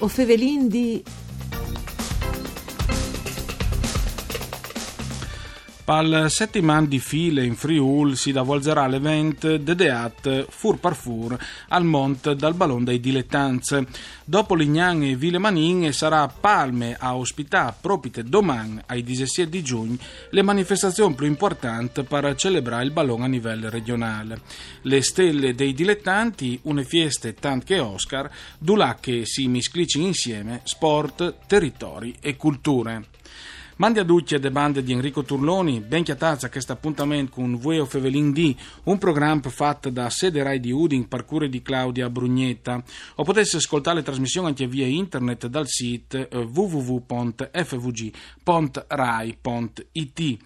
O fevelin di... Pal settiman di file in Friul si davolgerà l'event Dedeat Fur par Fur al Mont dal Ballon dei Dilettanze. Dopo Lignan e Ville Manin sarà Palme a ospitare proprio domani ai 17 di giugno le manifestazioni più importanti per celebrare il ballon a livello regionale. Le stelle dei dilettanti, une fieste tant che Oscar, dulà che si misclici insieme sport, territori e culture. Mandi a Duccia de bande di Enrico Turloni, ben chiatazza questo appuntamento con Vueo Fevelin D, un programma fatto da sede Rai di Udin, parcure di Claudia Brugnetta. O potesse ascoltare le trasmissioni anche via internet dal sito eh, www.fvg.rai.it.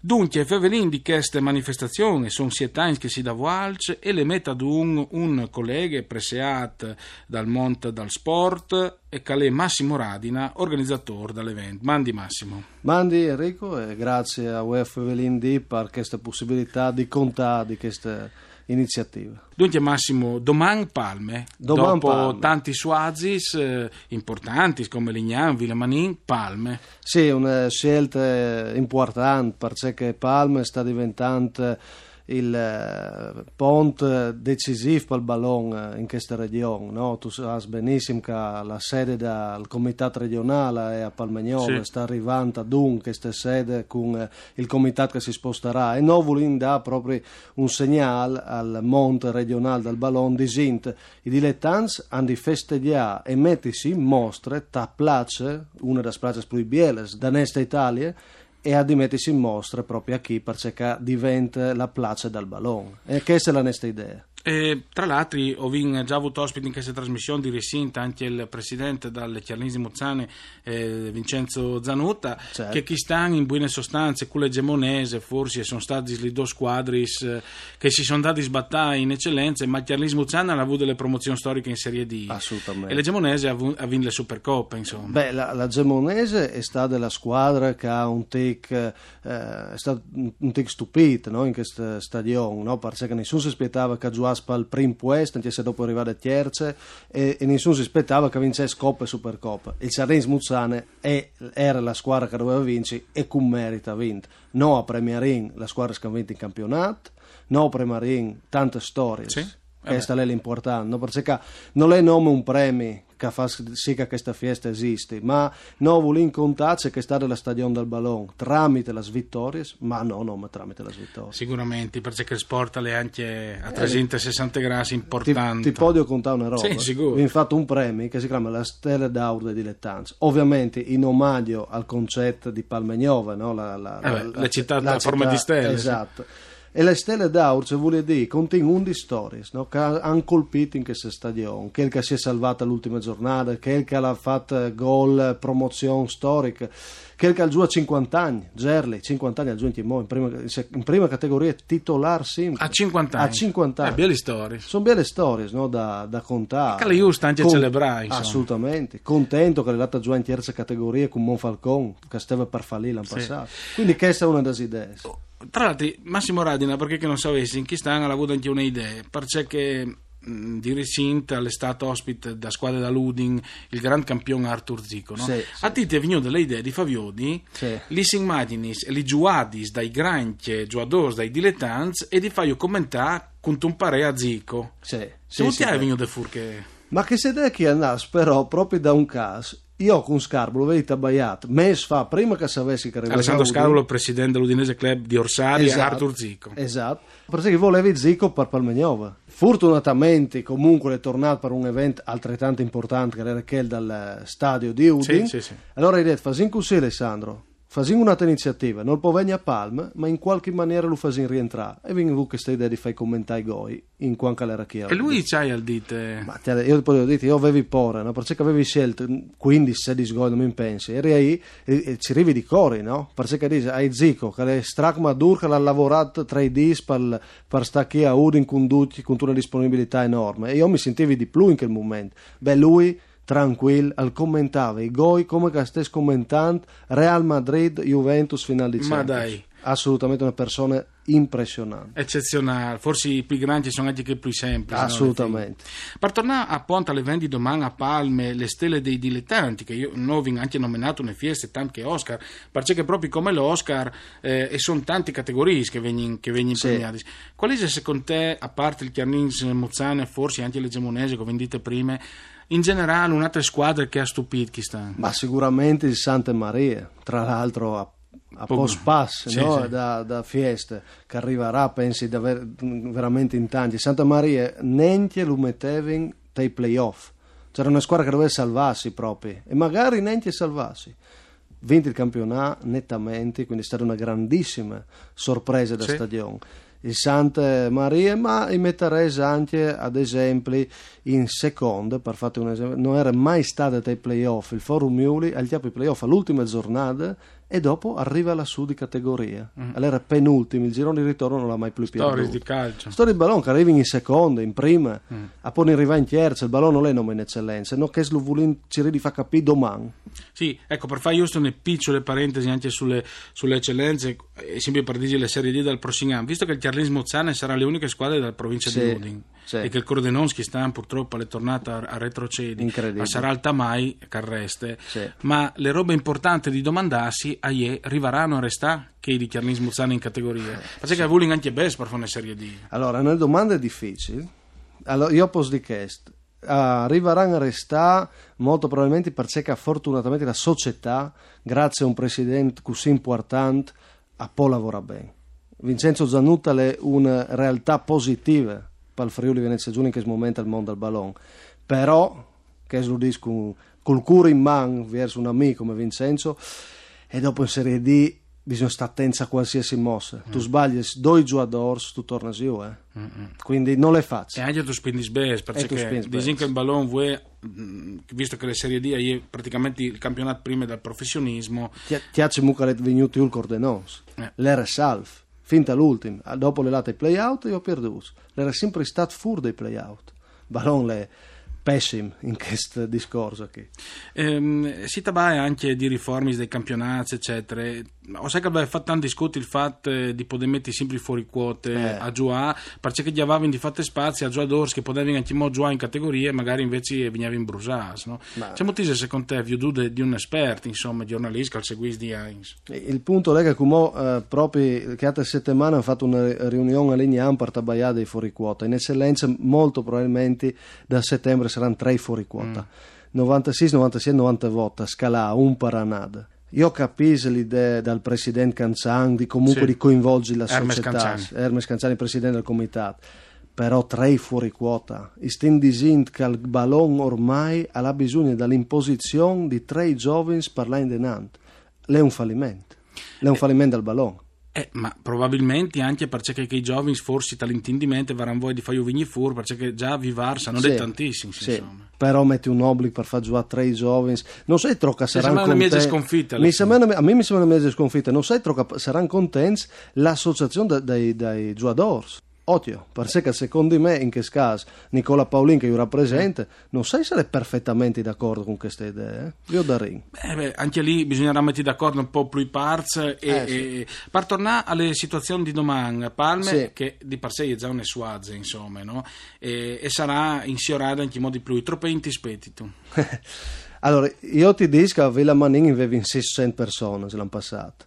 Dunque, Fevelin di queste manifestazioni sono siete che si davo alce e le mette ad un, collega preseat dal Monte dal Sport e calè Massimo Radina, organizzatore dell'evento. Mandi Massimo. Mandi Enrico e grazie a UEF Fevelin D per questa possibilità di contare di queste iniziative. Dunque Massimo, domani Palme, Doman dopo Palme. tanti suazis eh, importanti come Lignan, Villemanin, Palme. Sì, una scelta importante perché Palme sta diventando il eh, ponte decisivo per il ballon in questa regione. No? Tu sai benissimo che la sede del comitato regionale è a Palmegnone, Sì. sta arrivando un questa sede con eh, il comitato che si sposterà e vogliamo dare proprio un segnale al monte regionale del ballon di Sint. I dilettanti hanno di festeggiare e mettersi in mostre ta place, una delle place più belle da Nesta Italia, e a di mettersi in mostra proprio a chi perché diventa la place del ballon. E questa è la nostra idea. E, tra l'altro ho già avuto ospite in questa trasmissione di Resinta anche il presidente dalle Chiarnesi Muzzane eh, Vincenzo Zanutta Certo. che chi stanno in buone sostanze con l'egemonese forse sono stati le due squadre eh, che si sono dati sbattare in eccellenza ma Chiarnesi Muzzane ha avuto delle promozioni storiche in Serie D Assolutamente. e l'egemonese ha, vu- ha vinto le Supercoppe insomma Beh, la, Gemonese è stata la squadra che ha un tic, eh, è stato un tic stupito no, in questo stadio, no? perché nessuno si aspettava che giocasse al primo posto, anche se dopo arrivare a terze, e, e nessuno si aspettava che vincesse Coppa e Supercoppa. Il Sarens Muzzane è- era la squadra che doveva vincere e con merito ha vinto. No a Premierin, la squadra che ha vinto in campionato, no a Premierin, tante storie. Sì. Eh Questa è l'importante, perché non è nome un premio che fa sì che questa festa esiste, ma noi vogliamo contare che sta nella stagione del ballon tramite le vittorie, ma no, no, ma tramite le vittorie. sicuramente perché il sport è anche a 360 gradi Ti, importante ti posso contare una roba? Sì, sicuro. Fatto un premio che si chiama la Stella d'Aur dei Dilettanti, ovviamente in omaggio al concetto di Palmegnova, no? la, la, Eh beh, la città a forma di stelle, sì. E le stelle d'Aur, se vuole dire, contengono 11 storie no? che hanno colpito in questa stagione. Quel che si è salvata l'ultima giornata, quel che ha fatto gol, promozione storica, quel che ha giù a 50 anni, Gerli, 50 anni ha giunto in, prima, in prima categoria titolar sempre. a 50 anni A 50 anni. eh, belle storie Sono belle storie no, da, da contare. Che le giusto anche Con- celebrare, insomma. Assolutamente. Contento che è andata giù in terza categoria con Monfalcon, che stava per fallire l'anno Sì. passato. Quindi questa è una delle idee. Tra l'altro, Massimo Radina, perché che non sapessi, in Chistan ha avuto anche un'idea, perché mh, di recente è stato ospite da squadra da Luding il gran campione Artur Zico. No? Sì, sì. A è venuta l'idea di Faviodi, Sì. li si immaginis e li giuadis dai granchi giuadors, dai dilettanti e di fai commentare con un parere a Zico. Sì, sì, non sì, ti hai beh. venuto fuori che... Ma che se deve che andasse però proprio da un caso. Io con Scarbolo, vedi tabbaiato, mesi fa, prima che sapessi che arrivava Alessandro Scarolo, presidente dell'Udinese Club di Orsari, e Esatto, Artur Zico. Esatto, perché volevi Zico per Palmegnova. Fortunatamente comunque è tornato per un evento altrettanto importante che era quel dal stadio di Udine. Sì, sì, sì. Allora hai detto, fasin così Alessandro, fasin un'altra iniziativa, non può venire a Palma, ma in qualche maniera lo fasin rientrare. E vengo con questa idea di fare commentare i goi in quanto era chi E lui c'hai al dite... ma te- io poi ho detto, io avevi paura, no? perché avevi scelto 15-16 gol, non mi pensi, eri ahí e, e ci arrivi di cori, no? Perché dice, hai Zico, che è stracmadur, che l'ha lavorato tra i dis per, per stare qui a Udin con, con una disponibilità enorme, e io mi sentivi di più in quel momento. Beh, lui tranquillo, al commentava i gol come che stessi commentando Real Madrid, Juventus, finale di Ma Champions. dai. assolutamente una persona impressionante. Eccezionale, forse i più grandi sono anche che più semplici. Assolutamente. No? Per tornare a Ponta alle vendi domani a Palme, le stelle dei dilettanti, che io non ho anche nominato una fieste, tanto che Oscar, perché proprio come l'Oscar, eh, e sono tante categorie che vengono che vengono Sì. Qual è secondo te, a parte il Chiarnins Muzzane, forse anche le Gemonese che vendite prima, in generale un'altra squadra che ha stupito chi sta? Ma sicuramente il Santa Maria, tra l'altro a, a post pass sì, no? sì. Da, da Fieste, che arriverà, pensi, daver- veramente in tanti. Santa Maria neanche lo mettevi dai playoff. C'era una squadra che doveva salvarsi proprio, e magari neanche salvarsi. Vinto il campionato nettamente, quindi è stata una grandissima sorpresa da Sì. stagione. Il Santa Maria, ma in metterei anche ad esempio in seconda, per fare un esempio, non era mai stato ai playoff. Il Forum Miuli, agli altri playoff all'ultima giornata e dopo arriva lassù di categoria. Allora penultimo, il girone di ritorno non l'ha mai più Storie perduto. di calcio. Storia di ballone che arrivi in seconda, in prima, a poi arriva in terza, il ballone non è nome in eccellenza, no che lo volin ci fa capire domani. Sì, ecco, per fare giusto una piccole parentesi anche sulle, sulle eccellenze, e sempre per dire le Serie D del prossimo anno, visto che il Chiarlis Mozzane sarà le uniche squadre della provincia Sì, di Udin sì. e che il Cordenonski sta purtroppo alle tornate a, retrocedi, Incredibile. a sarà il Tamai, Carreste, Sì. ma le robe importanti di domandarsi, a ie, arriveranno a restare che di Chiarlis Mozzane in categoria? Perché che vuole anche best per fare una Serie D. Allora, una domanda difficile. Allora, io posso dire questo. Arriveranno a restare molto probabilmente perché fortunatamente la società, grazie a un presidente così importante, a può lavorare bene. Vincenzo Zanutta è una realtà positiva per il Friuli Venezia Giulia in questo momento al mondo del ballone. Però, che lo dico col cuore in mano verso un amico come Vincenzo, e dopo in Serie D bisogna stare attenti a qualsiasi mossa. Tu sbagli due giocatori, tu torni giù. Eh. Quindi non le E faccio. anche tu spindi E tu perché best. che il ballone vuoi, mh, visto che le Serie D è praticamente il campionato prima del professionismo, Ti piace mucca le venuti il cordenons. Eh. L'era salf. Finta l'ultimo. Dopo le late play-out io ho perduto. L'era sempre stato fuori dai play-out. Ballon è pessimo in questo discorso qui. Ehm, si tratta anche di riforme dei campionati, eccetera. Ho sai che aveva fatto tanto discutere il fatto eh, di poter mettere sempre fuori quote Eh. a giocare, perché gli avevano di fatto spazi a giocatori che potevano anche mo giocare in categorie, magari invece venivano in brusas. No? Ma- C'è motivo, secondo te, più di un esperto, insomma, giornalista, che seguisce di Heinz. Il punto è che come eh, proprio che altre settimane hanno fatto una riunione a Lignam per tabagliare dei fuori quota. In eccellenza molto probabilmente da settembre saranno tre fuori quota. 96, 96, 90 voti, scala un paranada. Io capisco l'idea dal presidente Canzan di comunque Sì. di coinvolgere la Hermes società. Canzani. Hermes Canzani, presidente del comitato. Però tre fuori quota. Dicendo che il ballone ormai ha bisogno dell'imposizione di tre giovani per l'anno denant. È un fallimento. È un fallimento del ballone. Eh, ma probabilmente anche perché che i giovani forse talentindimente varranno voi di fare vigni fur perché già vivar sanno Sì, dei tantissimi sì. insomma Però metti un obbligo per far giocare tre giovani. Non sai troppo saranno sembra una mezza contenti. sconfitta, Mi fine. sembra una- a me mi sembra una mezza sconfitta. Non sai troppo saranno contenti l'associazione da- dei, dei giocatori. Ottimo, perché secondo me in questo caso Nicola Paolin che io rappresento non sai se è perfettamente d'accordo con queste idee. Eh? Io da ring. Eh beh, anche lì bisognerà mettere d'accordo un po' più i parts e, Eh, sì. e- per tornare alle situazioni di domani Palme Sì. che di per sé è già un'essuazze insomma no? e, e sarà insiorata in chi modi più troppo intispetito Allora, io ti dico che a Villa Manin avevi 600 persone l'anno passato.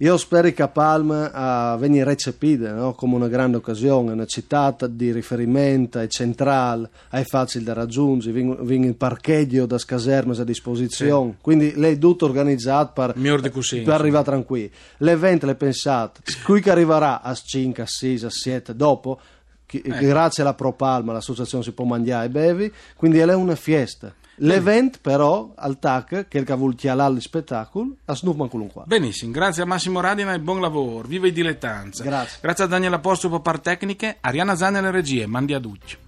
Io spero che Palma a venire recepita no? come una grande occasione, una città di riferimento, è centrale, è facile da raggiungere, viene il parcheggio da caserme a disposizione, quindi lei è tutto organizzato per, così, per arrivare tranquillo. L'evento l'è pensato, qui che arriverà? A 5, a 6, a 7 dopo, chi- grazie alla Pro Palma l'associazione si può mangiare e bevi, quindi è una fiesta. L'evento però al TAC, che è il chialare il spettacolo, a Snoop qualunque. benissimo grazie a Massimo Radina e buon lavoro viva i dilettanza Grazie. grazie a Daniele Apostolo per par tecniche Ariana Zanni alle regie mandi a Duccio